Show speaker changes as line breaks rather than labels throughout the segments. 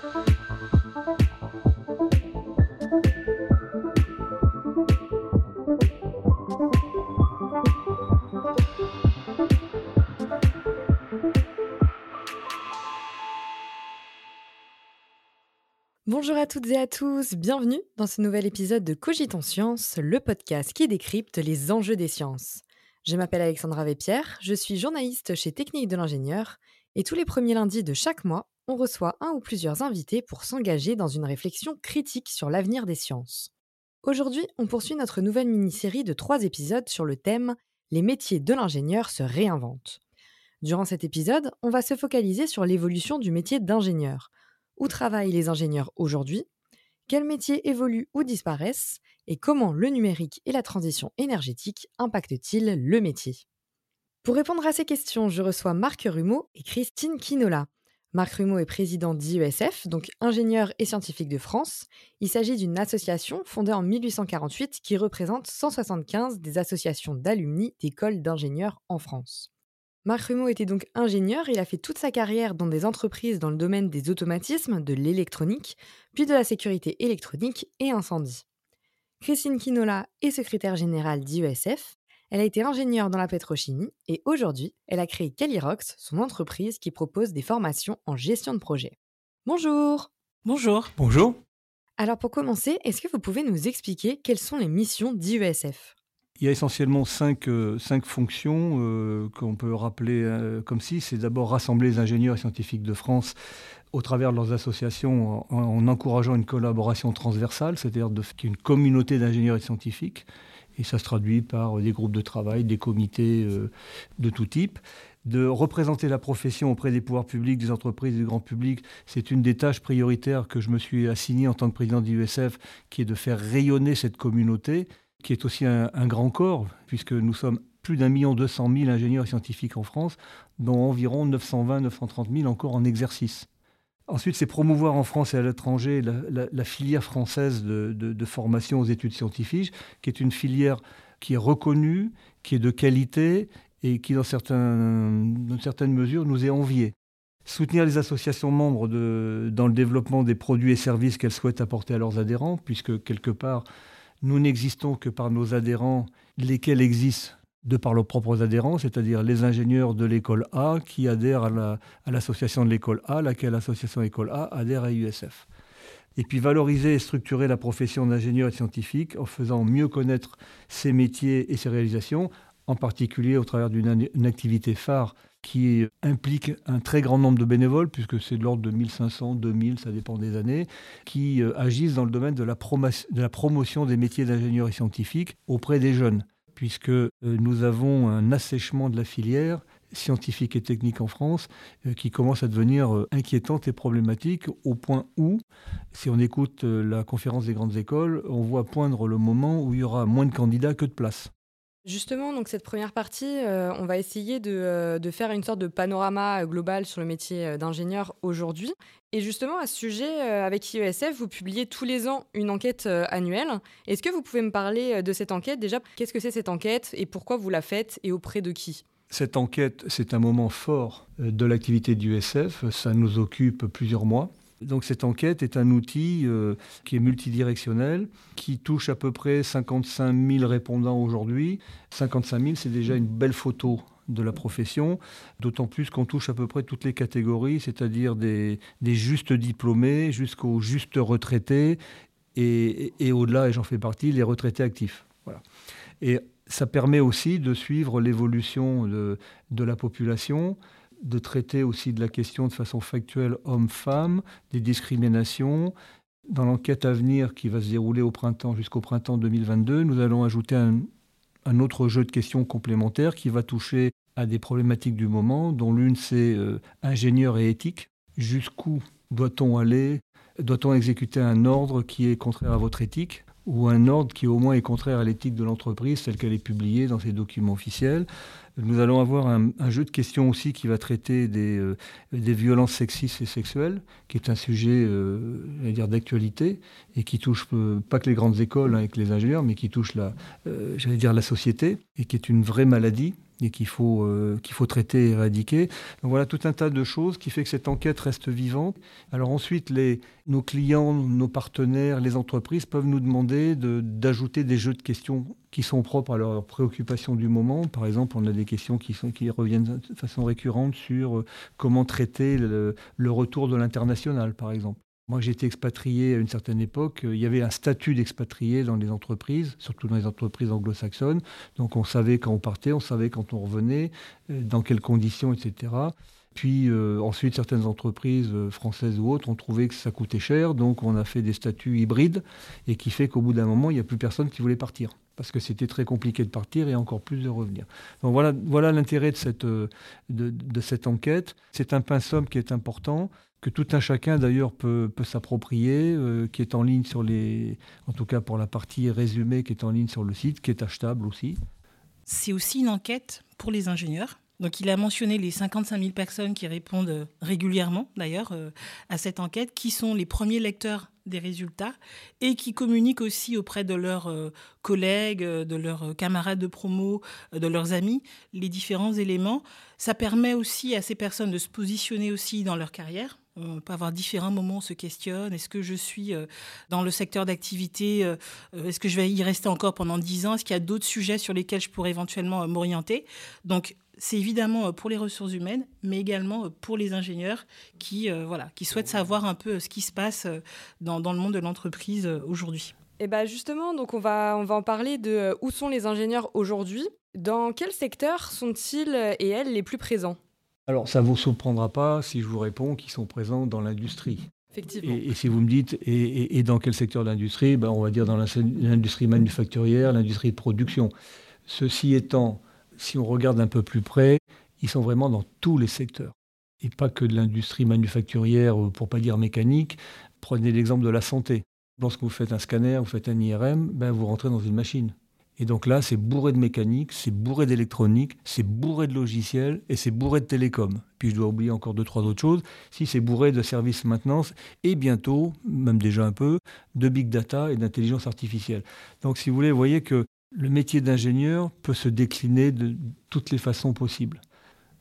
Bonjour à toutes et à tous, bienvenue dans ce nouvel épisode de Cogiton Science, le podcast qui décrypte les enjeux des sciences. Je m'appelle Alexandra Vépierre, je suis journaliste chez Technique de l'ingénieur et tous les premiers lundis de chaque mois, on reçoit un ou plusieurs invités pour s'engager dans une réflexion critique sur l'avenir des sciences. Aujourd'hui, on poursuit notre nouvelle mini-série de trois épisodes sur le thème Les métiers de l'ingénieur se réinventent. Durant cet épisode, on va se focaliser sur l'évolution du métier d'ingénieur où travaillent les ingénieurs aujourd'hui, quels métiers évoluent ou disparaissent, et comment le numérique et la transition énergétique impactent-ils le métier? Pour répondre à ces questions, je reçois Marc Rumeau et Christine Quinola. Marc Rumeau est président d'IESF, donc ingénieur et scientifique de France. Il s'agit d'une association fondée en 1848 qui représente 175 des associations d'alumni d'écoles d'ingénieurs en France. Marc Rumeau était donc ingénieur, il a fait toute sa carrière dans des entreprises dans le domaine des automatismes, de l'électronique, puis de la sécurité électronique et incendie. Christine Quinola est secrétaire générale d'IESF, elle a été ingénieure dans la pétrochimie et aujourd'hui, elle a créé Calirox, son entreprise qui propose des formations en gestion de projet. Bonjour
Bonjour
Bonjour
Alors pour commencer, est-ce que vous pouvez nous expliquer quelles sont les missions d'IESF
il y a essentiellement cinq, euh, cinq fonctions euh, qu'on peut rappeler euh, comme si. C'est d'abord rassembler les ingénieurs et scientifiques de France au travers de leurs associations en, encourageant une collaboration transversale, c'est-à-dire qu'il y ait une communauté d'ingénieurs et de scientifiques. Et ça se traduit par des groupes de travail, des comités de tout type de représenter la profession auprès des pouvoirs publics, des entreprises du grand public. C'est une des tâches prioritaires que je me suis assigné en tant que président du USF, qui est de faire rayonner cette communauté qui est aussi un, grand corps, puisque nous sommes plus d'un million deux cent mille ingénieurs scientifiques en France, dont environ 920-930 000 encore en exercice. Ensuite, c'est promouvoir en France et à l'étranger la, filière française de, formation aux études scientifiques, qui est une filière qui est reconnue, qui est de qualité et qui, dans, certains, dans certaines mesures, nous est enviée. Soutenir les associations membres dans le développement des produits et services qu'elles souhaitent apporter à leurs adhérents, puisque quelque part, nous n'existons que par nos adhérents, lesquels existent de par leurs propres adhérents, c'est-à-dire les ingénieurs de l'école A qui adhèrent à l'association de l'école A, laquelle association école A adhère à USF. Et puis valoriser et structurer la profession d'ingénieur et scientifique en faisant mieux connaître ses métiers et ses réalisations, en particulier au travers d'une activité phare qui implique un très grand nombre de bénévoles, puisque c'est de l'ordre de 1500, 2000, ça dépend des années, qui euh, agissent dans le domaine de la, de la promotion des métiers d'ingénieur et scientifique auprès des jeunes, puisque euh, nous avons un assèchement de la filière scientifique et technique en France euh, qui commence à devenir inquiétante et problématique au point où, si on écoute la conférence des grandes écoles, on voit poindre le moment où il y aura moins de candidats que de places.
Justement, donc cette première partie, euh, on va essayer euh, de, faire une sorte de panorama euh, global sur le métier d'ingénieur aujourd'hui. Et justement, à ce sujet, avec IESF, vous publiez tous les ans une enquête annuelle. Est-ce que vous pouvez me parler de cette enquête? Déjà, qu'est-ce que c'est cette enquête? Et pourquoi vous la faites? Et auprès de qui?
Cette enquête, c'est un moment fort de l'activité d'IESF. Ça nous occupe plusieurs mois. Donc cette enquête est un outil euh, qui est multidirectionnel, qui touche à peu près 55 000 répondants aujourd'hui. 55 000, c'est déjà une belle photo de la profession, d'autant plus qu'on touche à peu près toutes les catégories, c'est-à-dire des, justes diplômés jusqu'aux justes retraités et, au-delà, et j'en fais partie, les retraités actifs. Voilà. Et ça permet aussi de suivre l'évolution de la population, de traiter aussi de la question de façon factuelle homme-femme, des discriminations. Dans l'enquête à venir qui va se dérouler au printemps jusqu'au printemps 2022, nous allons ajouter un, autre jeu de questions complémentaires qui va toucher à des problématiques du moment, dont l'une c'est euh, ingénieur et éthique. Jusqu'où doit-on aller Doit-on exécuter un ordre qui est contraire à votre éthique? Ou un ordre qui au moins est contraire à l'éthique de l'entreprise telle qu'elle est publiée dans ses documents officiels. Nous allons avoir un, jeu de questions aussi qui va traiter des, euh, des, violences sexistes et sexuelles, qui est un sujet euh, dire d'actualité et qui touche euh, pas que les grandes écoles hein, avec les ingénieurs, mais qui touche la, j'allais dire la société et qui est une vraie maladie et qu'il faut, euh, faut traiter et éradiquer. Donc voilà tout un tas de choses qui fait que cette enquête reste vivante. Alors ensuite, les, nos clients, nos partenaires, les entreprises peuvent nous demander d'ajouter des jeux de questions qui sont propres à leurs préoccupations du moment. Par exemple, on a des questions qui, sont, qui reviennent de façon récurrente sur euh, comment traiter le retour de l'international, par exemple. Moi, j'ai été expatrié à une certaine époque. Il y avait un statut d'expatrié dans les entreprises, surtout dans les entreprises anglo-saxonnes. Donc, on savait quand on partait, on savait quand on revenait, euh, dans quelles conditions, etc. Puis euh, ensuite, certaines entreprises euh, françaises ou autres ont trouvé que ça coûtait cher, donc on a fait des statuts hybrides, et qui fait qu'au bout d'un moment, il n'y a plus personne qui voulait partir, parce que c'était très compliqué de partir et encore plus de revenir. Donc voilà, l'intérêt de cette, de, de cette enquête. C'est un pinceau qui est important que tout un chacun d'ailleurs peut, s'approprier, euh, qui est en ligne sur les, en tout cas pour la partie résumée qui est en ligne sur le site, qui est achetable aussi.
C'est aussi une enquête pour les ingénieurs. Donc il a mentionné les 55 000 personnes qui répondent régulièrement d'ailleurs euh, à cette enquête, qui sont les premiers lecteurs des résultats et qui communiquent aussi auprès de leurs euh, collègues, de leurs camarades de promo, de leurs amis, les différents éléments. Ça permet aussi à ces personnes de se positionner aussi dans leur carrière on peut avoir différents moments, on se questionne. Est-ce que je suis euh, dans le secteur d'activité euh, Est-ce que je vais y rester encore pendant 10 ans? Est-ce qu'il y a d'autres sujets sur lesquels je pourrais éventuellement euh, m'orienter? Donc, c'est évidemment pour les ressources humaines, mais également pour les ingénieurs qui, voilà, qui souhaitent savoir un peu ce qui se passe dans, le monde de l'entreprise aujourd'hui.
Et bien justement, donc on va, on va en parler de où sont les ingénieurs aujourd'hui? Dans quel secteur sont-ils et elles les plus présents?
Alors, ça ne vous surprendra pas si je vous réponds qu'ils sont présents dans l'industrie.
Effectivement.
Et, si vous me dites, et, dans quel secteur d'industrie? Ben, On va dire dans l'industrie manufacturière, l'industrie de production. Ceci étant, si on regarde un peu plus près, ils sont vraiment dans tous les secteurs. Et pas que de l'industrie manufacturière, pour pas dire mécanique. Prenez l'exemple de la santé. Lorsque vous faites un scanner, vous faites un IRM, ben vous rentrez dans une machine. Et donc là, c'est bourré de mécanique, c'est bourré d'électronique, c'est bourré de logiciels et c'est bourré de télécom. Puis je dois oublier encore deux, trois autres choses. Si c'est bourré de services maintenance et bientôt, même déjà un peu, de big data et d'intelligence artificielle. Donc si vous voulez, vous voyez que le métier d'ingénieur peut se décliner de toutes les façons possibles.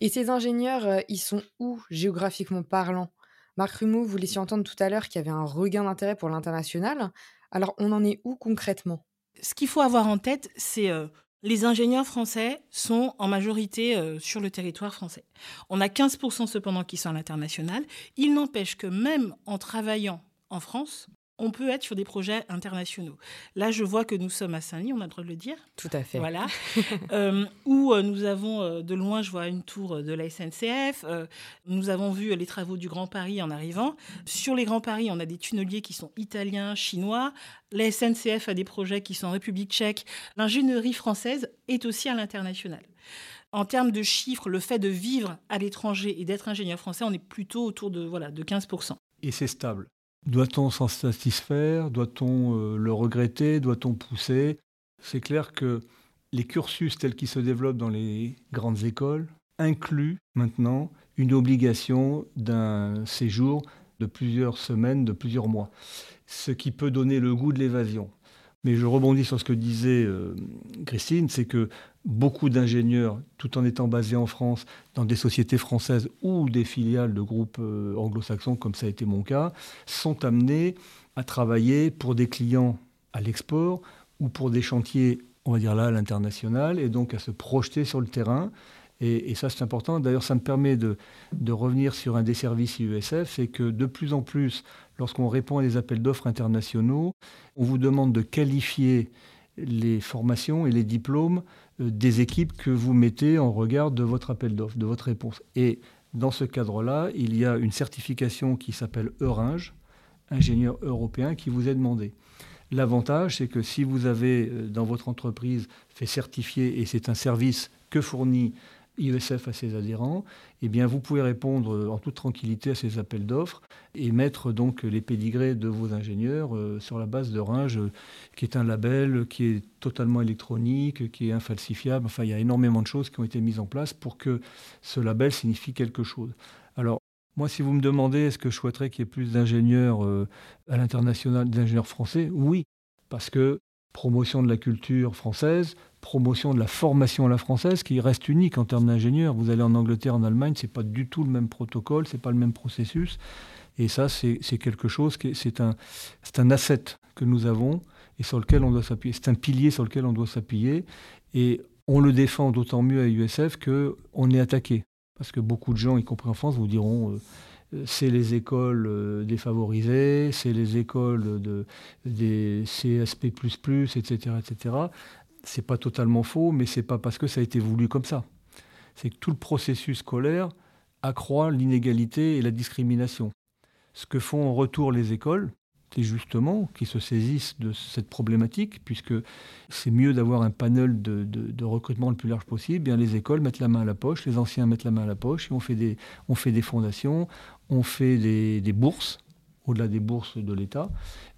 Et ces ingénieurs, euh, ils sont où géographiquement parlant? Marc Rumeau, vous laissiez entendre tout à l'heure qu'il y avait un regain d'intérêt pour l'international. Alors on en est où concrètement?
Ce qu'il faut avoir en tête, c'est euh, les ingénieurs français sont en majorité euh, sur le territoire français. On a 15% cependant qui sont à l'international. Il n'empêche que même en travaillant en France, on peut être sur des projets internationaux. Là, je vois que nous sommes à Saint-Denis, on a le droit de le dire.
Tout à fait.
Voilà. euh, où euh, nous avons, euh, de loin, je vois une tour de la SNCF. Euh, nous avons vu les travaux du Grand Paris en arrivant. Sur les Grands Paris, on a des tunneliers qui sont italiens, chinois. La SNCF a des projets qui sont en République tchèque. L'ingénierie française est aussi à l'international. En termes de chiffres, le fait de vivre à l'étranger et d'être ingénieur français, on est plutôt autour de, voilà, de 15%.
Et c'est stable. Doit-on s'en satisfaire? Doit-on euh, le regretter? Doit-on pousser? C'est clair que les cursus tels qu'ils se développent dans les grandes écoles incluent maintenant une obligation d'un séjour de plusieurs semaines, de plusieurs mois, ce qui peut donner le goût de l'évasion. Mais je rebondis sur ce que disait euh, Christine, c'est que beaucoup d'ingénieurs, tout en étant basés en France, dans des sociétés françaises ou des filiales de groupes euh, anglo-saxons, comme ça a été mon cas, sont amenés à travailler pour des clients à l'export ou pour des chantiers, on va dire là, à l'international, et donc à se projeter sur le terrain. Et, ça, c'est important. D'ailleurs, ça me permet de, de, revenir sur un des services USF, c'est que de plus en plus, lorsqu'on répond à des appels d'offres internationaux, on vous demande de qualifier les formations et les diplômes euh, des équipes que vous mettez en regard de votre appel d'offres, de votre réponse. Et dans ce cadre-là, il y a une certification qui s'appelle Euringe, ingénieur européen, qui vous est demandée. L'avantage, c'est que si vous avez euh, dans votre entreprise fait certifier, et c'est un service que fournit IESF à ses adhérents, eh bien vous pouvez répondre en toute tranquillité à ces appels d'offres et mettre donc les pédigrés de vos ingénieurs euh, sur la base de Ringe, euh, qui est un label qui est totalement électronique, qui est infalsifiable. Enfin, il y a énormément de choses qui ont été mises en place pour que ce label signifie quelque chose. Alors, moi, si vous me demandez est-ce que je souhaiterais qu'il y ait plus d'ingénieurs euh, à l'international, d'ingénieurs français, oui, parce que promotion de la culture française, promotion de la formation à la française, qui reste unique en termes d'ingénieurs. Vous allez en Angleterre, en Allemagne, c'est pas du tout le même protocole, c'est pas le même processus. Et ça, c'est quelque chose, c'est un, un asset que nous avons et sur lequel on doit s'appuyer. C'est un pilier sur lequel on doit s'appuyer. Et on le défend d'autant mieux à USF qu'on est attaqué. Parce que beaucoup de gens, y compris en France, vous diront euh, c'est les écoles euh, défavorisées, c'est les écoles de, des CSP, etc. etc. C'est pas totalement faux, mais c'est pas parce que ça a été voulu comme ça. C'est que tout le processus scolaire accroît l'inégalité et la discrimination. Ce que font en retour les écoles, c'est justement qu'ils se saisissent de cette problématique, puisque c'est mieux d'avoir un panel de, recrutement le plus large possible. Bien, les écoles mettent la main à la poche, les anciens mettent la main à la poche, et on fait des, fondations, on fait des, des bourses, au-delà des bourses de l'État,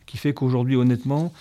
qui fait qu'aujourd'hui, honnêtement,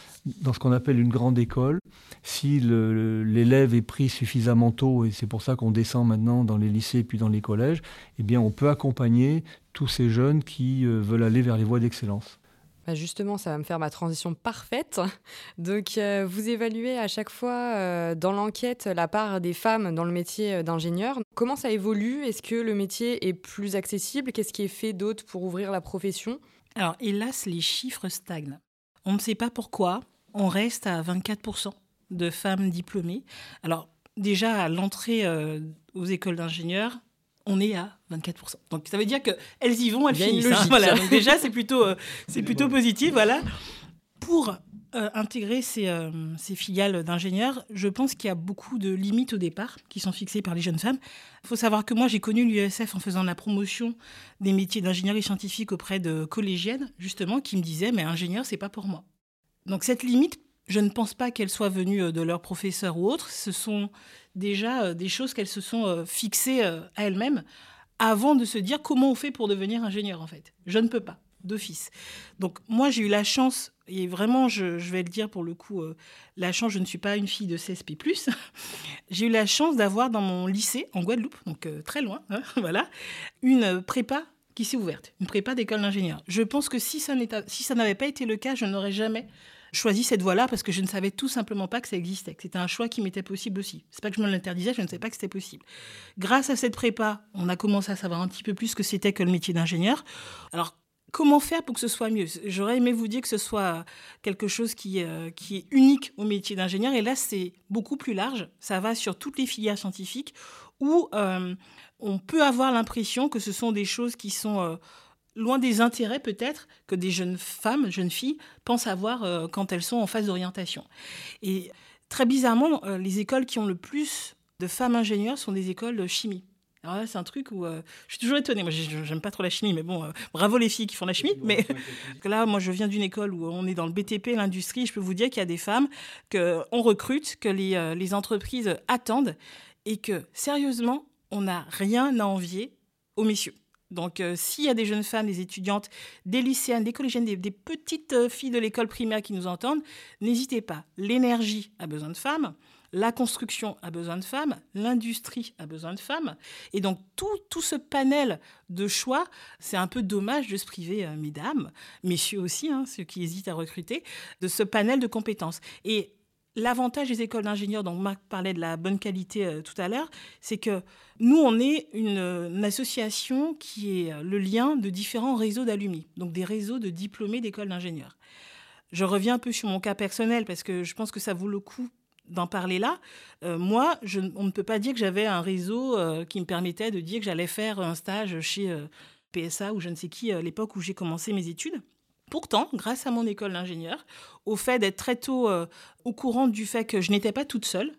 dans ce qu'on appelle une grande école, si l'élève est pris suffisamment tôt, et c'est pour ça qu'on descend maintenant dans les lycées puis dans les collèges, eh bien, on peut accompagner tous ces jeunes qui euh, veulent aller vers les voies d'excellence.
Bah, justement, ça va me faire ma transition parfaite. Donc, euh, vous évaluez à chaque fois euh, dans l'enquête la part des femmes dans le métier d'ingénieur. Comment ça évolue? Est-ce que le métier est plus accessible? Qu'est-ce qui est fait d'autre pour ouvrir la profession?
Alors, hélas, les chiffres stagnent. On ne sait pas pourquoi. On reste à 24% de femmes diplômées. Alors, déjà, à l'entrée aux écoles d'ingénieurs, on est à 24%. Donc ça veut dire qu'elles y vont, elles finissent. Hein. voilà. Donc déjà, c'est plutôt, euh, c'est plutôt positif. Voilà. Pour euh, intégrer ces, euh, ces filiales d'ingénieurs, je pense qu'il y a beaucoup de limites au départ qui sont fixées par les jeunes femmes. Il faut savoir que moi, j'ai connu l'USF en faisant la promotion des métiers d'ingénierie scientifique auprès de collégiennes, justement, qui me disaient, mais ingénieur, c'est pas pour moi. Donc cette limite, je ne pense pas qu'elle soit venue de leur professeur ou autre. Ce sont déjà euh, des choses qu'elles se sont euh, fixées euh, à elles-mêmes avant de se dire comment on fait pour devenir ingénieur en fait. Je ne peux pas d'office. Donc moi j'ai eu la chance, et vraiment je, vais le dire pour le coup, la chance, je ne suis pas une fille de CSP ⁇ j'ai eu la chance d'avoir dans mon lycée en Guadeloupe, donc très loin, hein, voilà, une prépa qui s'est ouverte, une prépa d'école d'ingénieur. Je pense que si ça n'avait pas été le cas, je n'aurais jamais choisi cette voie-là parce que je ne savais tout simplement pas que ça existait, que c'était un choix qui m'était possible aussi. C'est pas que je me l'interdisais, je ne savais pas que c'était possible. Grâce à cette prépa, on a commencé à savoir un petit peu plus ce que c'était que le métier d'ingénieur. Alors, comment faire pour que ce soit mieux? J'aurais aimé vous dire que ce soit quelque chose qui, euh, qui est unique au métier d'ingénieur, et là, c'est beaucoup plus large. Ça va sur toutes les filières scientifiques où euh, on peut avoir l'impression que ce sont des choses qui sont... Euh, loin des intérêts peut-être que des jeunes femmes, jeunes filles, pensent avoir quand elles sont en phase d'orientation. Et très bizarrement, les écoles qui ont le plus de femmes ingénieurs sont des écoles de chimie. Là, c'est un truc où euh, je suis toujours étonnée. Moi, j'aime pas trop la chimie, mais bon, bravo les filles qui font la chimie. Mais là, moi, je viens d'une école où on est dans le BTP, l'industrie. Je peux vous dire qu'il y a des femmes qu'on recrute, que les, les entreprises attendent et que, sérieusement, on n'a rien à envier aux messieurs. Donc, euh, s'il y a des jeunes femmes, des étudiantes, des lycéennes, des collégiennes, des, petites euh, filles de l'école primaire qui nous entendent, n'hésitez pas. L'énergie a besoin de femmes, la construction a besoin de femmes, l'industrie a besoin de femmes. Et donc, tout, ce panel de choix, c'est un peu dommage de se priver, euh, mesdames, messieurs aussi, hein, ceux qui hésitent à recruter, de ce panel de compétences. Et L'avantage des écoles d'ingénieurs, dont Marc parlait de la bonne qualité euh, tout à l'heure, c'est que nous, on est une, association qui est euh, le lien de différents réseaux d'alumni, donc des réseaux de diplômés d'écoles d'ingénieurs. Je reviens un peu sur mon cas personnel parce que je pense que ça vaut le coup d'en parler là. Euh, moi, on ne peut pas dire que j'avais un réseau qui me permettait de dire que j'allais faire un stage chez PSA ou je ne sais qui à l'époque où j'ai commencé mes études. Pourtant, grâce à mon école d'ingénieur, au fait d'être très tôt euh, au courant du fait que je n'étais pas toute seule,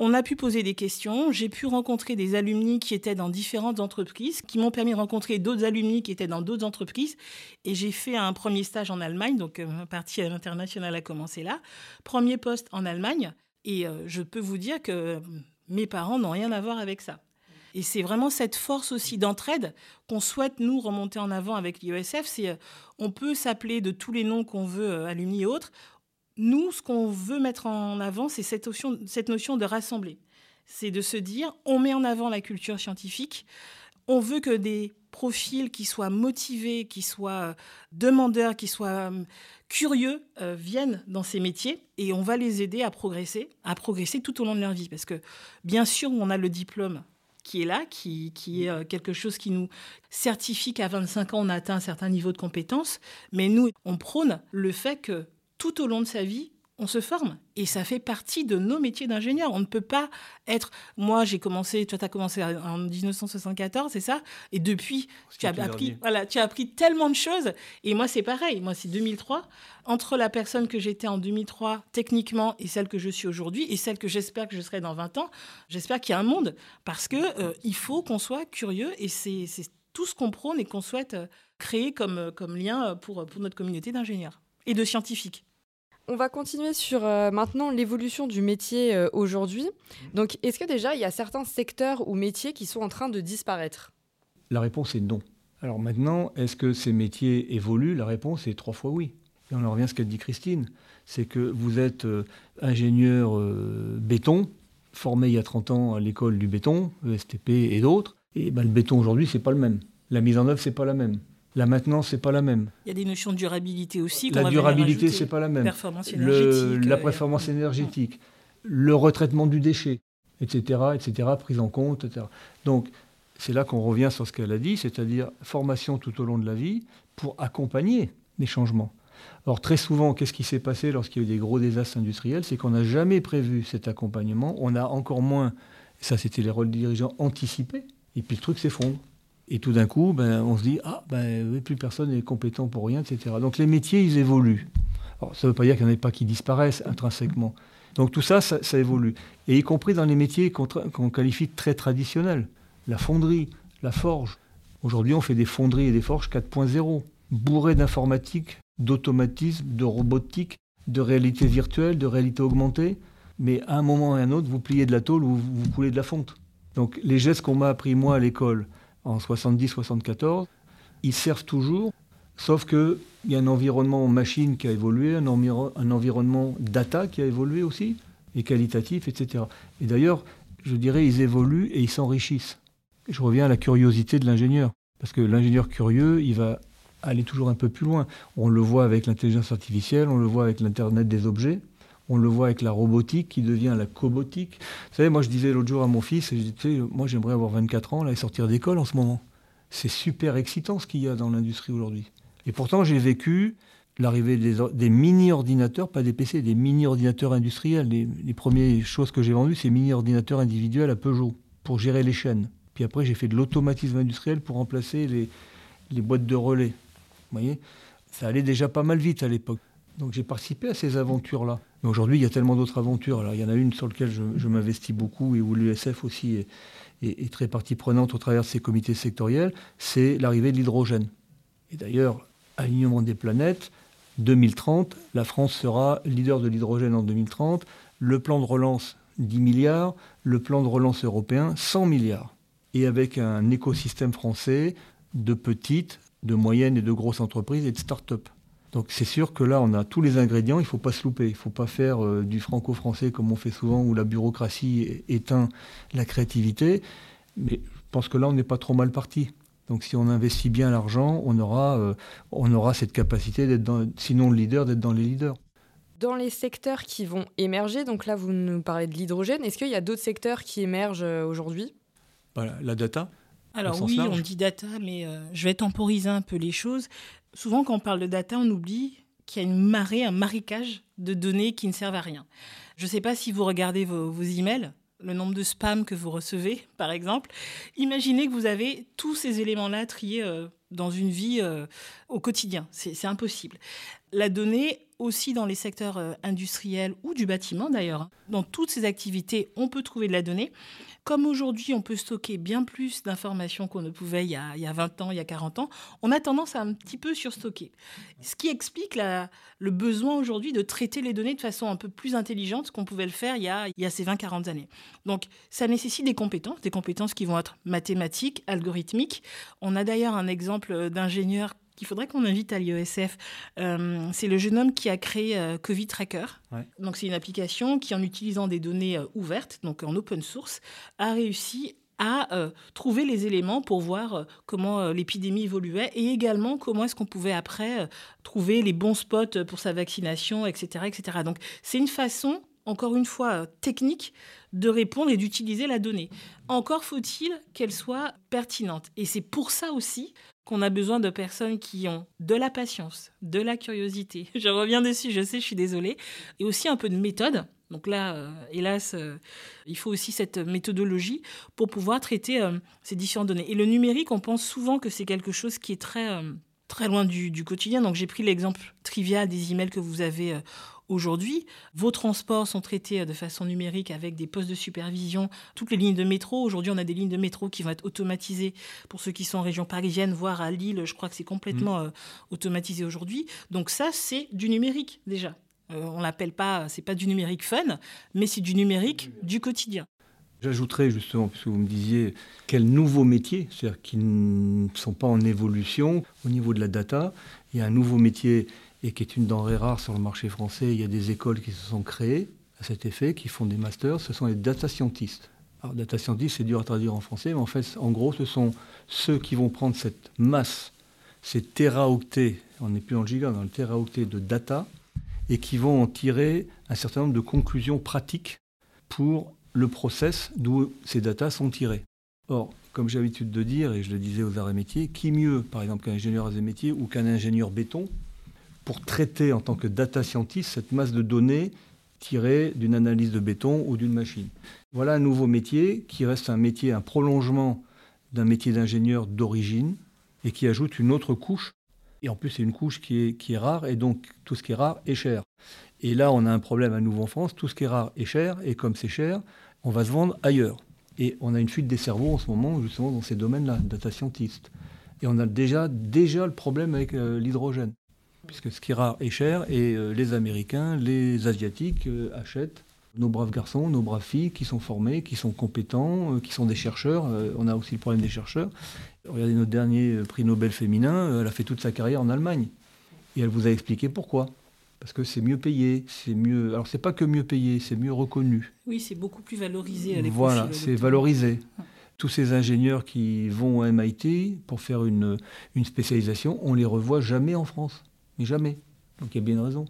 on a pu poser des questions. J'ai pu rencontrer des alumni qui étaient dans différentes entreprises, qui m'ont permis de rencontrer d'autres alumni qui étaient dans d'autres entreprises. Et j'ai fait un premier stage en Allemagne, donc euh, ma partie à l'international a commencé là. Premier poste en Allemagne. Et euh, je peux vous dire que mes parents n'ont rien à voir avec ça. Et c'est vraiment cette force aussi d'entraide qu'on souhaite nous remonter en avant avec l'IESF. C'est euh, on peut s'appeler de tous les noms qu'on veut, euh, alumni et autres. Nous, ce qu'on veut mettre en avant, c'est cette notion, de rassembler. C'est de se dire, on met en avant la culture scientifique. On veut que des profils qui soient motivés, qui soient demandeurs, qui soient curieux viennent dans ces métiers et on va les aider à progresser, à progresser tout au long de leur vie. Parce que bien sûr, on a le diplôme qui est là, qui, qui est quelque chose qui nous certifie qu'à 25 ans, on a atteint un certain niveau de compétence. Mais nous, on prône le fait que tout au long de sa vie, on se forme. Et ça fait partie de nos métiers d'ingénieur. On ne peut pas être. Moi, j'ai commencé, toi, tu as commencé en 1974, c'est ça? Et depuis, tu as, appris, voilà, tu as appris tellement de choses. Et moi, c'est pareil. Moi, c'est 2003. Entre la personne que j'étais en 2003, techniquement, et celle que je suis aujourd'hui, et celle que j'espère que je serai dans 20 ans, j'espère qu'il y a un monde. Parce qu'il euh, il faut qu'on soit curieux. Et c'est tout ce qu'on prône et qu'on souhaite euh, créer comme, euh, comme lien pour, pour notre communauté d'ingénieurs et de scientifiques.
On va continuer sur euh, maintenant l'évolution du métier euh, aujourd'hui. Donc, est-ce que déjà il y a certains secteurs ou métiers qui sont en train de disparaître?
La réponse est non. Alors maintenant, est-ce que ces métiers évoluent? La réponse est trois fois oui. Et on en revient à ce qu'a dit Christine. C'est que vous êtes euh, ingénieur béton, formé il y a 30 ans à l'école du béton, ESTP et d'autres. Et ben, le béton aujourd'hui, c'est pas le même. La mise en œuvre, c'est pas la même. La maintenance, c'est pas la même.
Il y a des notions de durabilité aussi.
La durabilité, c'est pas la même.
Performance
la performance énergétique, le retraitement du déchet, etc., etc., prise en compte, etc. Donc, c'est là qu'on revient sur ce qu'elle a dit, c'est-à-dire formation tout au long de la vie pour accompagner les changements. Alors très souvent, qu'est-ce qui s'est passé lorsqu'il y a eu des gros désastres industriels? C'est qu'on n'a jamais prévu cet accompagnement, on a encore moins, ça c'était les rôles dirigeants, anticipés, et puis le truc s'effondre. Et tout d'un coup, ben, on se dit, ah, ben, plus personne n'est compétent pour rien, etc. Donc les métiers, ils évoluent. Alors, ça ne veut pas dire qu'il n'y en ait pas qui disparaissent intrinsèquement. Donc tout ça, ça, évolue. Et y compris dans les métiers qu'on qualifie de très traditionnels. La fonderie, la forge. Aujourd'hui, on fait des fonderies et des forges 4.0, bourrées d'informatique, d'automatisme, de robotique, de réalité virtuelle, de réalité augmentée. Mais à un moment et à un autre, vous pliez de la tôle ou vous, vous coulez de la fonte. Donc les gestes qu'on m'a appris moi à l'école, en 70-74, ils servent toujours, sauf qu'il y a un environnement machine qui a évolué, un, un, environnement data qui a évolué aussi, et qualitatif, etc. Et d'ailleurs, je dirais, ils évoluent et ils s'enrichissent. Je reviens à la curiosité de l'ingénieur, parce que l'ingénieur curieux, il va aller toujours un peu plus loin. On le voit avec l'intelligence artificielle, on le voit avec l'Internet des objets, on le voit avec la robotique qui devient la cobotique. Vous savez, moi je disais l'autre jour à mon fils, je moi j'aimerais avoir 24 ans là, et sortir d'école en ce moment. C'est super excitant ce qu'il y a dans l'industrie aujourd'hui. Et pourtant j'ai vécu l'arrivée des, mini-ordinateurs, pas des PC, des mini-ordinateurs industriels. Les, premières choses que j'ai vendues, c'est mini-ordinateurs individuels à Peugeot pour gérer les chaînes. Puis après j'ai fait de l'automatisme industriel pour remplacer les, les boîtes de relais. Vous voyez? Ça allait déjà pas mal vite à l'époque. Donc j'ai participé à ces aventures-là. Mais aujourd'hui, il y a tellement d'autres aventures. Alors il y en a une sur laquelle je, m'investis beaucoup et où l'USF aussi est, très partie prenante au travers de ces comités sectoriels, c'est l'arrivée de l'hydrogène. Et d'ailleurs, alignement des planètes, 2030, la France sera leader de l'hydrogène en 2030. Le plan de relance, 10 milliards. Le plan de relance européen, 100 milliards. Et avec un écosystème français de petites, de moyennes et de grosses entreprises et de start-up. Donc c'est sûr que là, on a tous les ingrédients, il ne faut pas se louper. Il ne faut pas faire euh, du franco-français comme on fait souvent, où la bureaucratie éteint la créativité. Mais je pense que là, on n'est pas trop mal parti. Donc si on investit bien l'argent, on aura, euh, on aura cette capacité d'être, sinon le leader, d'être dans les leaders.
Dans les secteurs qui vont émerger, donc là vous nous parlez de l'hydrogène, est-ce qu'il y a d'autres secteurs qui émergent euh, aujourd'hui?
Voilà, La data.
Alors oui, on dit data, mais je vais temporiser un peu les choses souvent quand on parle de data, on oublie qu'il y a une marée, un marécage de données qui ne servent à rien. Je ne sais pas si vous regardez vos, emails, le nombre de spams que vous recevez, par exemple. Imaginez que vous avez tous ces éléments-là triés euh, dans une vie euh, au quotidien. C'est impossible. La donnée aussi dans les secteurs euh, industriels ou du bâtiment d'ailleurs. Hein. Dans toutes ces activités, on peut trouver de la donnée. Comme aujourd'hui, on peut stocker bien plus d'informations qu'on ne pouvait il y, a, il y, a, 20 ans, il y a 40 ans, on a tendance à un petit peu surstocker. Ce qui explique le besoin aujourd'hui de traiter les données de façon un peu plus intelligente qu'on pouvait le faire il y a, il y a ces 20-40 années. Donc, ça nécessite des compétences, des compétences qui vont être mathématiques, algorithmiques. On a d'ailleurs un exemple d'ingénieur qu'il faudrait qu'on invite à l'IESF. Euh, c'est le jeune homme qui a créé euh, Covid Tracker. Donc c'est une application qui, en utilisant des données euh, ouvertes, donc en open source, a réussi à euh, trouver les éléments pour voir euh, comment euh, l'épidémie évoluait et également comment est-ce qu'on pouvait après trouver les bons spots pour sa vaccination, etc. etc. Donc c'est une façon, encore une fois, technique de répondre et d'utiliser la donnée. Encore faut-il qu'elle soit pertinente. Et c'est pour ça aussi qu'on a besoin de personnes qui ont de la patience, de la curiosité. Je reviens dessus, je sais, je suis désolée. Et aussi un peu de méthode. Donc là, euh, hélas, euh, il faut aussi cette méthodologie pour pouvoir traiter euh, ces différentes données. Et le numérique, on pense souvent que c'est quelque chose qui est très, très loin du quotidien. Donc j'ai pris l'exemple trivial des emails que vous avez Aujourd'hui, vos transports sont traités de façon numérique avec des postes de supervision. Toutes les lignes de métro, aujourd'hui, on a des lignes de métro qui vont être automatisées pour ceux qui sont en région parisienne, voire à Lille. Je crois que c'est complètement mmh. automatisé aujourd'hui. Donc ça, c'est du numérique déjà. Euh, on l'appelle pas, c'est pas du numérique fun, mais c'est du numérique du quotidien.
J'ajouterais justement, puisque vous me disiez, quels nouveaux métiers, c'est-à-dire qui ne sont pas en évolution au niveau de la data. Il y a un nouveau métier et qui est une denrée rare sur le marché français. Il y a des écoles qui se sont créées à cet effet, qui font des masters. Ce sont les data scientists. Alors, data scientist, c'est dur à traduire en français, mais en fait, en gros, ce sont ceux qui vont prendre cette masse, ces téraoctets, on n'est plus dans le giga, dans le téraoctet de data, et qui vont en tirer un certain nombre de conclusions pratiques pour le process d'où ces datas sont tirées. Or, comme j'ai l'habitude de dire, et je le disais aux arts et métiers, qui mieux, par exemple, qu'un ingénieur arts et métiers ou qu'un ingénieur béton, pour traiter en tant que data scientist cette masse de données tirées d'une analyse de béton ou d'une machine. Voilà un nouveau métier qui reste un métier, un prolongement d'un métier d'ingénieur d'origine et qui ajoute une autre couche et en plus, c'est une couche qui est, qui est rare, et donc tout ce qui est rare est cher. Et là, on a un problème à nouveau en France, tout ce qui est rare est cher, et comme c'est cher, on va se vendre ailleurs. Et on a une fuite des cerveaux en ce moment, justement, dans ces domaines-là, data scientist. Et on a déjà, déjà le problème avec euh, l'hydrogène. Puisque ce qui est rare est cher, et euh, les Américains, les Asiatiques euh, achètent nos braves garçons, nos braves filles qui sont formés, qui sont compétents, qui sont des chercheurs. on a aussi le problème des chercheurs. Regardez notre dernier euh, prix Nobel féminin, euh, elle a fait toute sa carrière en Allemagne. Et elle vous a expliqué pourquoi. Parce que c'est mieux payé, c'est mieux. Alors c'est pas que mieux payé, c'est mieux reconnu.
Oui, c'est beaucoup plus valorisé. Les
voilà, c'est valorisé. Tous ces ingénieurs qui vont à MIT pour faire une, une spécialisation, on les revoit jamais en France, mais jamais. Donc il y a bien une raison.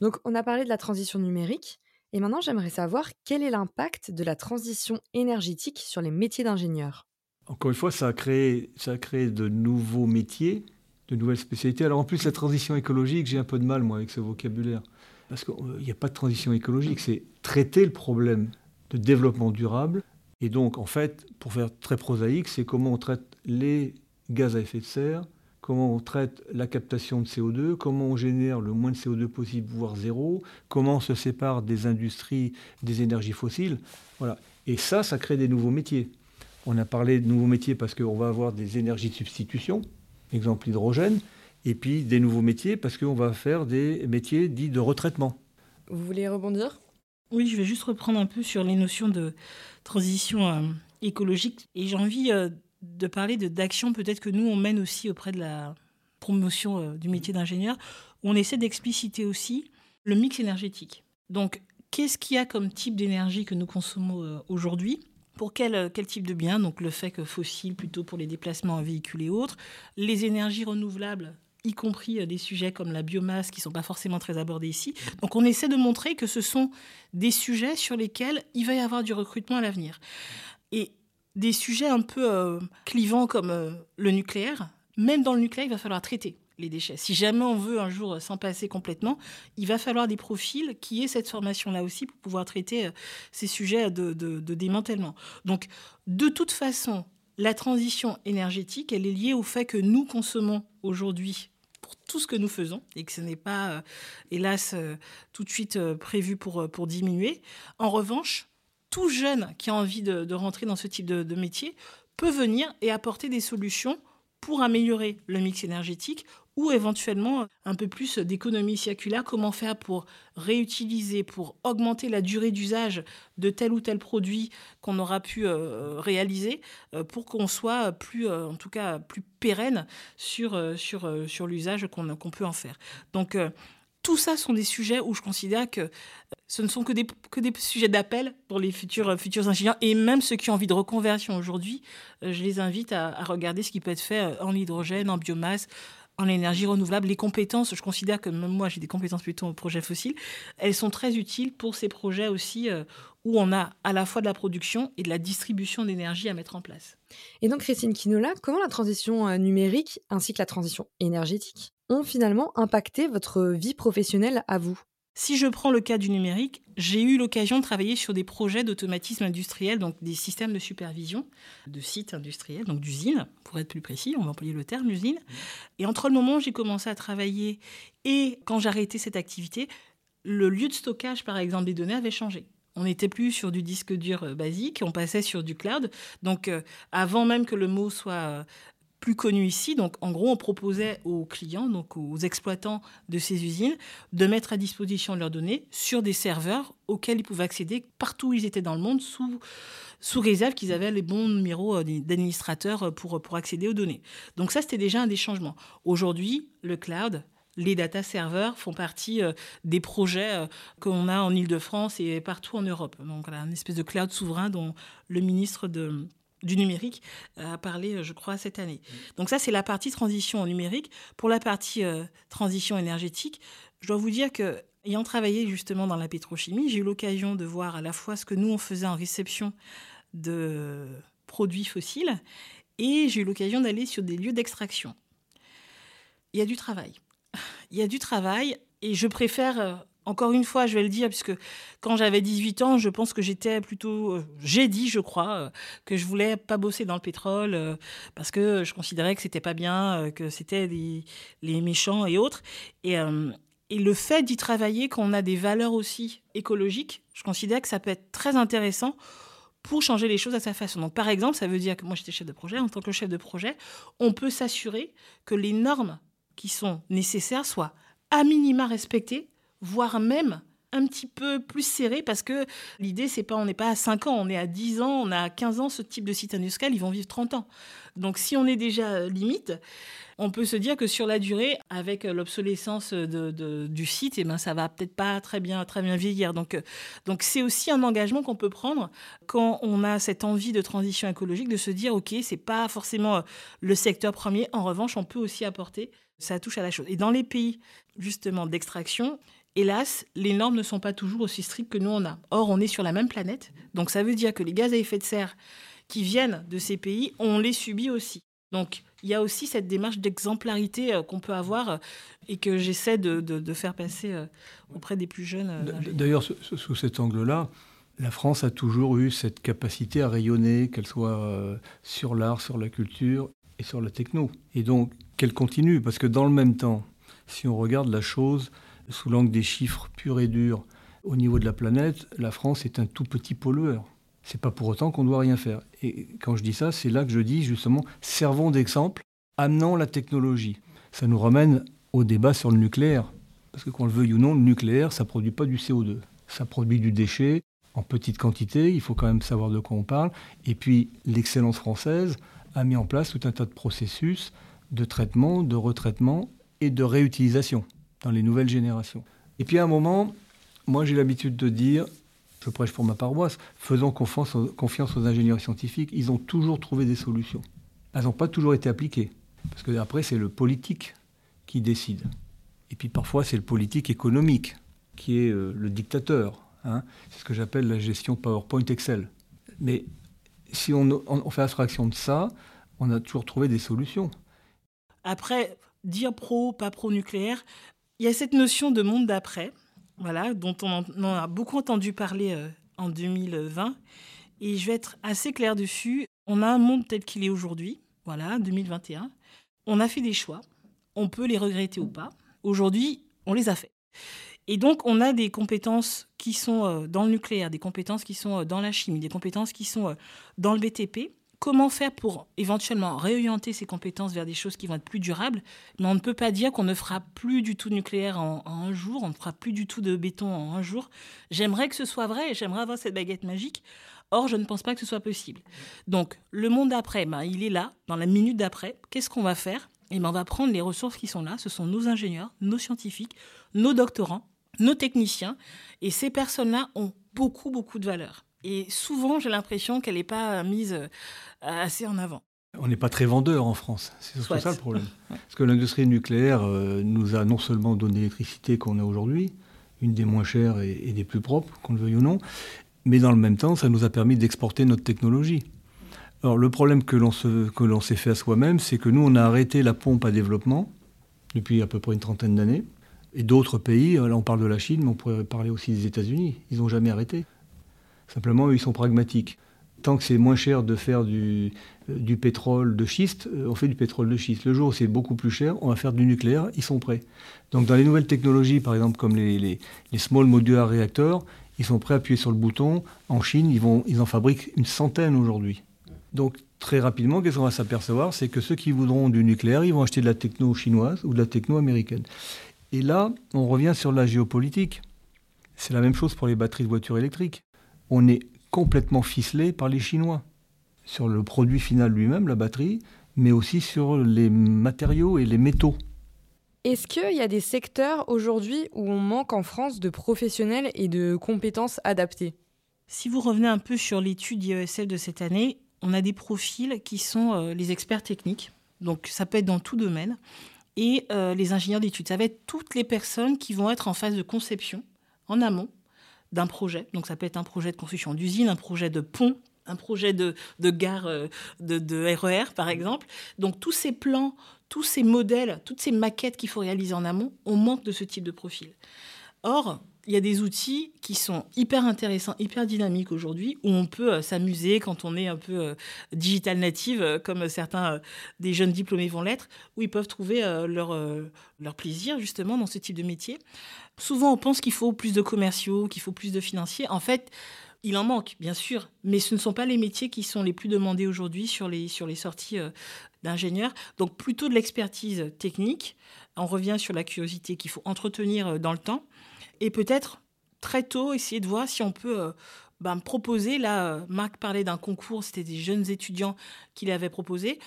Donc on a parlé de la transition numérique, et maintenant j'aimerais savoir quel est l'impact de la transition énergétique sur les métiers d'ingénieur.
Encore une fois, ça a, créé, ça a créé de nouveaux métiers, de nouvelles spécialités. Alors en plus, la transition écologique, j'ai un peu de mal, moi, avec ce vocabulaire. Parce qu'il n'y a pas de transition écologique, c'est traiter le problème de développement durable. Et donc, en fait, pour faire très prosaïque, c'est comment on traite les gaz à effet de serre, comment on traite la captation de CO2, comment on génère le moins de CO2 possible, voire zéro, comment on se sépare des industries, des énergies fossiles. Voilà. Et ça, ça crée des nouveaux métiers. On a parlé de nouveaux métiers parce qu'on va avoir des énergies de substitution, exemple l'hydrogène, et puis des nouveaux métiers parce qu'on va faire des métiers dits de retraitement.
Vous voulez rebondir?
Oui, je vais juste reprendre un peu sur les notions de transition euh, écologique. Et j'ai envie euh, de parler d'actions peut-être que nous, on mène aussi auprès de la promotion euh, du métier d'ingénieur, on essaie d'expliciter aussi le mix énergétique. Donc, qu'est-ce qu'il y a comme type d'énergie que nous consommons aujourd'hui? Pour quel, quel type de bien? Donc le fait que fossile plutôt pour les déplacements en véhicule et autres. Les énergies renouvelables y compris euh, des sujets comme la biomasse qui ne sont pas forcément très abordés ici. Donc on essaie de montrer que ce sont des sujets sur lesquels il va y avoir du recrutement à l'avenir. Et des sujets un peu euh, clivants comme euh, le nucléaire, même dans le nucléaire, il va falloir traiter les déchets. Si jamais on veut un jour s'en passer complètement, il va falloir des profils qui aient cette formation-là aussi pour pouvoir traiter euh, ces sujets de, démantèlement. Donc, de toute façon, la transition énergétique, elle est liée au fait que nous consommons aujourd'hui pour tout ce que nous faisons et que ce n'est pas, hélas, tout de suite prévu pour diminuer. En revanche, tout jeune qui a envie de, rentrer dans ce type de métier peut venir et apporter des solutions pour améliorer le mix énergétique ou éventuellement un peu plus d'économie circulaire, comment faire pour réutiliser, pour augmenter la durée d'usage de tel ou tel produit qu'on aura pu euh, réaliser euh, pour qu'on soit plus, euh, en tout cas, plus pérenne sur, sur, sur l'usage qu'on peut en faire. Donc, tout ça sont des sujets où je considère que ce ne sont que des, que des sujets d'appel pour les futurs, futurs ingénieurs et même ceux qui ont envie de reconversion aujourd'hui. je les invite à, regarder ce qui peut être fait en hydrogène, en biomasse, en énergie renouvelable. Les compétences, je considère que même moi j'ai des compétences plutôt en projet fossile, elles sont très utiles pour ces projets aussi euh, où on a à la fois de la production et de la distribution d'énergie à mettre en place.
Et donc Christine Quinola, comment la transition euh, numérique ainsi que la transition énergétique ont finalement impacté votre vie professionnelle à vous?
Si je prends le cas du numérique, j'ai eu l'occasion de travailler sur des projets d'automatisme industriel, donc des systèmes de supervision de sites industriels, donc d'usines, pour être plus précis, on va employer le terme usine. Et entre le moment où j'ai commencé à travailler et quand j'ai arrêté cette activité, le lieu de stockage, par exemple, des données avait changé. On n'était plus sur du disque dur euh, basique, on passait sur du cloud. Donc, euh, avant même que le mot soit euh, plus connu ici. Donc, en gros, on proposait aux clients, donc aux exploitants de ces usines, de mettre à disposition leurs données sur des serveurs auxquels ils pouvaient accéder partout où ils étaient dans le monde, sous, sous réserve qu'ils avaient les bons numéros euh, d'administrateurs euh, pour, pour accéder aux données. Donc, ça, c'était déjà un des changements. Aujourd'hui, le cloud, les data serveurs font partie euh, des projets qu'on a en Ile-de-France et partout en Europe. Donc, voilà, une espèce de cloud souverain dont le ministre de du numérique euh, a parlé, euh, je crois, cette année. Donc ça, c'est la partie transition numérique. Pour la partie euh, transition énergétique, je dois vous dire que, ayant travaillé justement dans la pétrochimie, j'ai eu l'occasion de voir à la fois ce que nous, on faisait en réception de produits fossiles, et j'ai eu l'occasion d'aller sur des lieux d'extraction. Il y a du travail. Il y a du travail, et je préfère encore une fois, je vais le dire, puisque quand j'avais 18 ans, je pense que j'étais plutôt. Euh, j'ai dit, je crois, euh, que je voulais pas bosser dans le pétrole, euh, parce que je considérais que c'était pas bien, que c'était les méchants et autres. Et, et le fait d'y travailler, qu'on a des valeurs aussi écologiques, je considère que ça peut être très intéressant pour changer les choses à sa façon. Donc, par exemple, ça veut dire que moi, j'étais chef de projet. En tant que chef de projet, on peut s'assurer que les normes qui sont nécessaires soient à minima respectées voire même un petit peu plus serré parce que l'idée c'est pas on n'est pas à 5 ans, on est à 10 ans, on a 15 ans ce type de site industriel, ils vont vivre 30 ans. Donc si on est déjà euh, limite, on peut se dire que sur la durée avec euh, l'obsolescence de, du site, et eh ben ça va peut-être pas très bien très bien vieillir. Donc euh, donc c'est aussi un engagement qu'on peut prendre quand on a cette envie de transition écologique de se dire OK, c'est pas forcément le secteur premier, en revanche, on peut aussi apporter ça touche à la chose. Et dans les pays justement d'extraction, hélas, les normes ne sont pas toujours aussi strictes que nous on a. Or, on est sur la même planète, donc ça veut dire que les gaz à effet de serre qui viennent de ces pays, on les subit aussi. Donc, il y a aussi cette démarche d'exemplarité euh, qu'on peut avoir euh, et que j'essaie de, faire passer euh, auprès des plus jeunes.
D'ailleurs, sous cet angle-là, la France a toujours eu cette capacité à rayonner, qu'elle soit sur l'art, sur la culture et sur la techno. Et donc, qu'elle continue, parce que dans le même temps, si on regarde la chose, sous l'angle des chiffres purs et durs, au niveau de la planète, la France est un tout petit pollueur. C'est pas pour autant qu'on doit rien faire. Et quand je dis ça, c'est là que je dis justement, servons d'exemple, amenant la technologie. Ça nous ramène au débat sur le nucléaire. Parce que qu'on le veuille ou non, le nucléaire, ça produit pas du CO2. Ça produit du déchet en petite quantité, il faut quand même savoir de quoi on parle. Et puis, l'excellence française a mis en place tout un tas de processus de traitement, de retraitement et de réutilisation dans les nouvelles générations. Et puis à un moment, moi j'ai l'habitude de dire, je prêche pour ma paroisse, faisons confiance aux, ingénieurs scientifiques, ils ont toujours trouvé des solutions. Elles n'ont pas toujours été appliquées. Parce que après, c'est le politique qui décide. Et puis parfois, c'est le politique économique qui est euh, le dictateur. Hein. C'est ce que j'appelle la gestion PowerPoint Excel. Mais si on, on fait abstraction de ça, on a toujours trouvé des solutions.
Après, dire pro, pas pro nucléaire, il y a cette notion de monde d'après, voilà, dont on, a beaucoup entendu parler euh, en 2020. Et je vais être assez clair dessus. On a un monde tel qu'il est aujourd'hui, voilà, 2021. On a fait des choix. On peut les regretter ou pas. Aujourd'hui, on les a fait. Et donc, on a des compétences qui sont euh, dans le nucléaire, des compétences qui sont euh, dans la chimie, des compétences qui sont dans le BTP comment faire pour éventuellement réorienter ces compétences vers des choses qui vont être plus durables, mais on ne peut pas dire qu'on ne fera plus du tout de nucléaire en, un jour, on ne fera plus du tout de béton en un jour. J'aimerais que ce soit vrai, j'aimerais avoir cette baguette magique. Or, je ne pense pas que ce soit possible. Donc, le monde d'après, ben, il est là, dans la minute d'après. Qu'est-ce qu'on va faire? Eh ben, On va prendre les ressources qui sont là. Ce sont nos ingénieurs, nos scientifiques, nos doctorants, nos techniciens. Et ces personnes-là ont beaucoup, beaucoup de valeur. Et souvent, j'ai l'impression qu'elle n'est pas mise euh, assez en avant.
On n'est pas très vendeur en France, c'est ça le problème. Parce que l'industrie nucléaire euh, nous a non seulement donné l'électricité qu'on a aujourd'hui, une des moins chères et, des plus propres, qu'on le veuille ou non, mais dans le même temps, ça nous a permis d'exporter notre technologie. Alors le problème que l'on s'est fait à soi-même, c'est que nous, on a arrêté la pompe à développement depuis à peu près une trentaine d'années. Et d'autres pays, euh, là on parle de la Chine, mais on pourrait parler aussi des États-Unis, ils n'ont jamais arrêté. Simplement, ils sont pragmatiques. Tant que c'est moins cher de faire du, pétrole de schiste, euh, on fait du pétrole de schiste. Le jour où c'est beaucoup plus cher, on va faire du nucléaire, ils sont prêts. Donc dans les nouvelles technologies, par exemple comme les, small modular reactors, ils sont prêts à appuyer sur le bouton. En Chine, ils en fabriquent une centaine aujourd'hui. Donc très rapidement, qu'est-ce qu'on va s'apercevoir? C'est que ceux qui voudront du nucléaire, ils vont acheter de la techno chinoise ou de la techno américaine. Et là, on revient sur la géopolitique. C'est la même chose pour les batteries de voitures électriques. On est complètement ficelé par les Chinois sur le produit final lui-même, la batterie, mais aussi sur les matériaux et les métaux.
Est-ce qu'il y a des secteurs aujourd'hui où on manque en France de professionnels et de compétences adaptées?
Si vous revenez un peu sur l'étude IESF de cette année, on a des profils qui sont euh, les experts techniques, donc ça peut être dans tout domaine, et euh, les ingénieurs d'études. Ça va être toutes les personnes qui vont être en phase de conception, en amont, d'un projet. Donc ça peut être un projet de construction d'usine, un projet de pont, un projet de, gare euh, de, RER, e par exemple. Donc tous ces plans, tous ces modèles, toutes ces maquettes qu'il faut réaliser en amont, on manque de ce type de profil. Or, il y a des outils qui sont hyper intéressants, hyper dynamiques aujourd'hui, où on peut euh, s'amuser quand on est un peu euh, digital native, euh, comme certains des jeunes diplômés vont l'être, où ils peuvent trouver leur, leur plaisir justement dans ce type de métier. Souvent, on pense qu'il faut plus de commerciaux, qu'il faut plus de financiers. En fait, il en manque, bien sûr, mais ce ne sont pas les métiers qui sont les plus demandés aujourd'hui sur les, sur les sorties Donc plutôt de l'expertise technique. On revient sur la curiosité qu'il faut entretenir dans le temps et peut-être très tôt essayer de voir si on peut euh, ben, proposer. Là, euh, Marc parlait d'un concours, c'était des jeunes étudiants qui l'avaient proposé.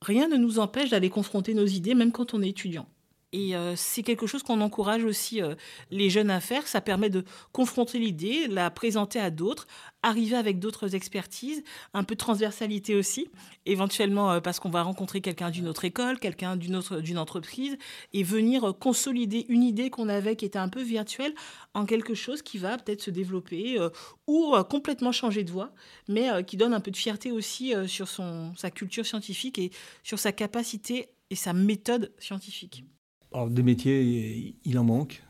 Rien ne nous empêche d'aller confronter nos idées, même quand on est étudiant. Et euh, c'est quelque chose qu'on encourage aussi euh, les jeunes à faire. Ça permet de confronter l'idée, la présenter à d'autres, arriver avec d'autres expertises, un peu de transversalité aussi, éventuellement euh, parce qu'on va rencontrer quelqu'un d'une autre école, quelqu'un d'une autre d'une entreprise, et venir consolider une idée qu'on avait qui était un peu virtuelle en quelque chose qui va peut-être se développer ou complètement changer de voie, mais qui donne un peu de fierté aussi sur son, sa culture scientifique et sur sa capacité et sa méthode scientifique.
Alors, des métiers, il en manque.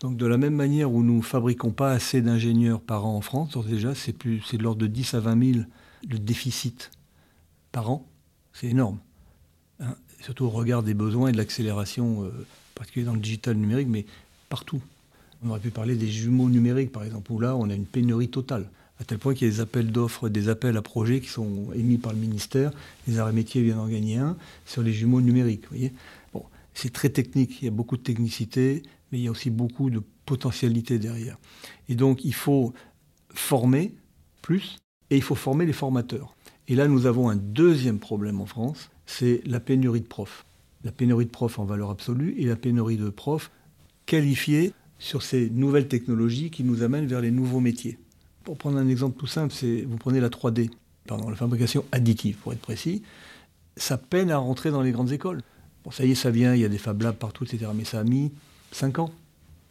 donc, de la même manière où nous ne fabriquons pas assez d'ingénieurs par an en France, déjà, c'est, de l'ordre de 10 à 20 000 le déficit par an. C'est énorme. Hein. surtout au regard des besoins et de l'accélération, euh, particulièrement dans le digital numérique, mais partout. On aurait pu parler des jumeaux numériques, par exemple, où là, on a une pénurie totale. À tel point qu'il y a des appels d'offres, des appels à projets qui sont émis par le ministère. Les arrêts métiers viennent en gagner un sur les jumeaux numériques. Vous voyez c'est très technique, il y a beaucoup de technicité, mais il y a aussi beaucoup de potentialité derrière. Et donc il faut former plus et il faut former les formateurs. Et là, nous avons un deuxième problème en France, c'est la pénurie de profs. La pénurie de profs en valeur absolue et la pénurie de profs qualifiés sur ces nouvelles technologies qui nous amènent vers les nouveaux métiers. Pour prendre un exemple tout simple, vous prenez la 3D, pardon, la fabrication additive pour être précis, ça peine à rentrer dans les grandes écoles. Bon, ça y est, ça vient, il y a des Fab Labs partout, etc. Mais ça a mis 5 ans.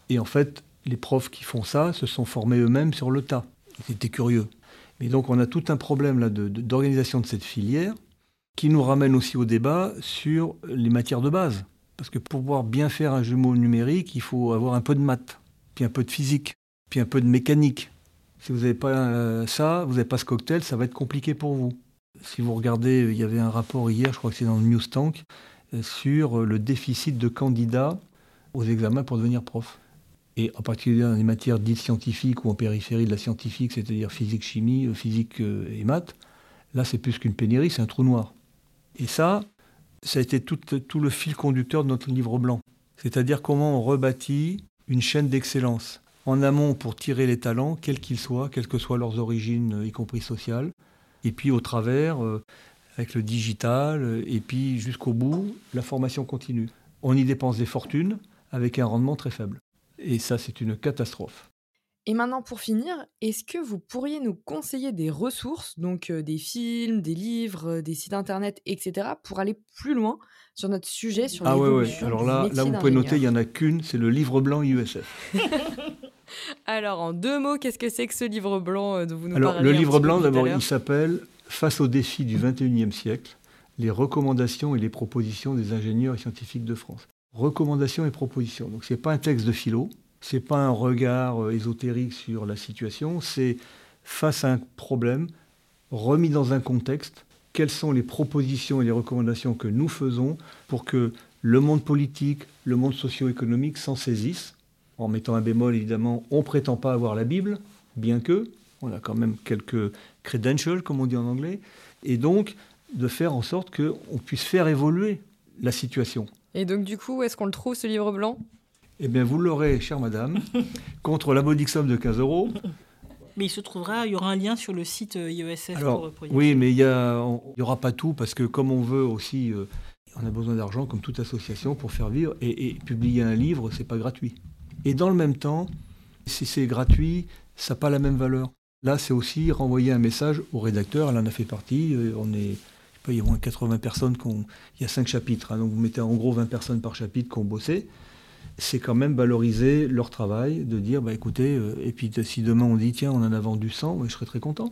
Et en fait, les profs qui font ça se sont formés eux-mêmes sur le tas. Ils étaient curieux. Mais donc, on a tout un problème là d'organisation de, cette filière qui nous ramène aussi au débat sur les matières de base. Parce que pour pouvoir bien faire un jumeau numérique, il faut avoir un peu de maths, puis un peu de physique, puis un peu de mécanique. Si vous n'avez pas euh, ça, vous n'avez pas ce cocktail, ça va être compliqué pour vous. Si vous regardez, il y avait un rapport hier, je crois que c'est dans le News Tank, sur le déficit de candidats aux examens pour devenir prof. Et en particulier dans les matières dites scientifiques ou en périphérie de la scientifique, c'est-à-dire physique, chimie, euh, physique euh, et maths, là c'est plus qu'une pénurie, c'est un trou noir. Et ça, ça a été tout, le fil conducteur de notre livre blanc. C'est-à-dire comment on rebâtit une chaîne d'excellence en amont pour tirer les talents, quels qu'ils soient, quelles que soient leurs origines, y compris sociales, et puis au travers, euh, avec le digital, et puis jusqu'au bout, la formation continue. On y dépense des fortunes avec un rendement très faible. Et ça, c'est une catastrophe.
Et maintenant, pour finir, est-ce que vous pourriez nous conseiller des ressources, donc euh, des films, des livres, euh, des sites internet, etc., pour aller plus loin sur notre sujet sur
Ah ouais, ouais.
l'évolution
Alors là, là, vous pouvez noter, il n'y en a qu'une, c'est le livre blanc IUSF.
Alors, en deux mots, qu'est-ce que c'est que ce livre blanc euh, dont vous nous
Alors, le livre blanc, d'abord, il s'appelle Face aux défis du 21e siècle, les recommandations et les propositions des ingénieurs et scientifiques de France. Recommandations et propositions. Donc, ce n'est pas un texte de philo, ce n'est pas un regard euh, ésotérique sur la situation, c'est face à un problème, remis dans un contexte, quelles sont les propositions et les recommandations que nous faisons pour que le monde politique, le monde socio-économique s'en saisissent. En mettant un bémol, évidemment, on ne prétend pas avoir la Bible, bien que, on a quand même quelques credentials, comme on dit en anglais, et donc de faire en sorte qu'on puisse faire évoluer la situation.
Et donc, du coup, où est-ce qu'on le trouve, ce livre blanc?
Eh bien, vous l'aurez, chère madame, contre la modique somme de 15 euros.
Mais il se trouvera, il y aura un lien sur le site euh, IESF
Alors,
pour, pour y
oui, mais il n'y aura pas tout, parce que comme on veut aussi, euh, on a besoin d'argent, comme toute association, pour faire vivre, et, et publier un livre, c'est pas gratuit. Et dans le même temps, si c'est gratuit, ça n'a pas la même valeur. Là, c'est aussi renvoyer un message au rédacteur, elle en a fait partie, euh, on est, je sais pas, il y a moins de 80 personnes, qui ont- il y a 5 chapitres, hein, donc vous mettez en gros 20 personnes par chapitre qui ont bossé. C'est quand même valoriser leur travail, de dire, bah écoutez, euh, et puis si demain on dit, tiens, on en a vendu 100, ouais, je serais très content.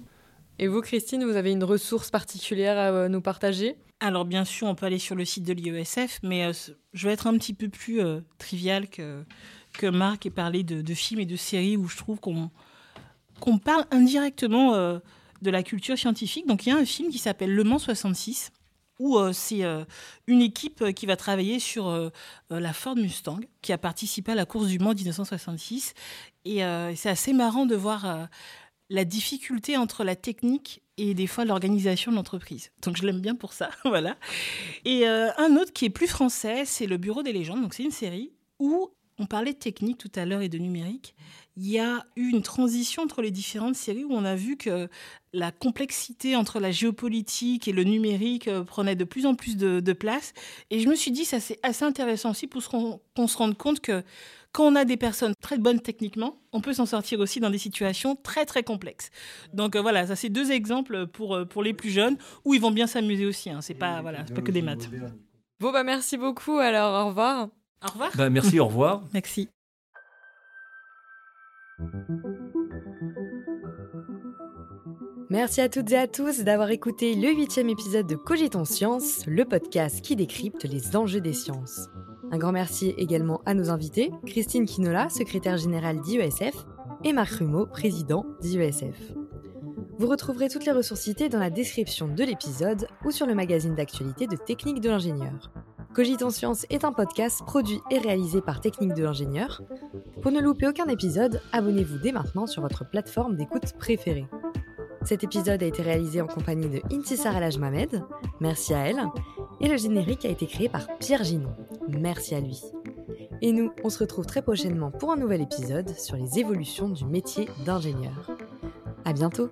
Et vous, Christine, vous avez une ressource particulière à euh, nous partager?
Alors bien sûr, on peut aller sur le site de l'IESF, mais euh, je vais être un petit peu plus euh, trivial que, que Marc et parler de, de films et de séries où je trouve qu'on qu'on parle indirectement euh, de la culture scientifique. Donc il y a un film qui s'appelle Le Mans 66, où euh, c'est euh, une équipe qui va travailler sur la Ford Mustang, qui a participé à la course du Mans 1966. Et c'est assez marrant de voir la difficulté entre la technique et des fois l'organisation de l'entreprise. Donc je l'aime bien pour ça, voilà. Et un autre qui est plus français, c'est le Bureau des légendes. Donc c'est une série où on parlait de technique tout à l'heure et de numérique. Il y a eu une transition entre les différentes séries où on a vu que la complexité entre la géopolitique et le numérique euh, prenait de plus en plus de, de place. Et je me suis dit, ça c'est assez intéressant aussi pour qu'on se rende compte que quand on a des personnes très bonnes techniquement, on peut s'en sortir aussi dans des situations très très complexes. Donc euh, voilà, ça c'est deux exemples pour, euh, pour les plus jeunes où ils vont bien s'amuser aussi. Hein. C'est pas, voilà, c'est pas que des maths.
Bon, bah merci beaucoup, alors au revoir.
Au revoir.
Ben, merci, au revoir.
Merci.
Merci à toutes et à tous d'avoir écouté le huitième épisode de Cogitons Science, le podcast qui décrypte les enjeux des sciences. Un grand merci également à nos invités, Christine Quinola, secrétaire générale d'IESF, et Marc Rumeau, président d'IESF. Vous retrouverez toutes les ressources citées dans la description de l'épisode ou sur le magazine d'actualité de Technique de l'ingénieur. Cogitons Science est un podcast produit et réalisé par Technique de l'ingénieur. Pour ne louper aucun épisode, abonnez-vous dès maintenant sur votre plateforme d'écoute préférée. Cet épisode a été réalisé en compagnie de Intisar El Mohamed, merci à elle, et le générique a été créé par Pierre Ginon, merci à lui. Et nous, on se retrouve très prochainement pour un nouvel épisode sur les évolutions du métier d'ingénieur. À bientôt!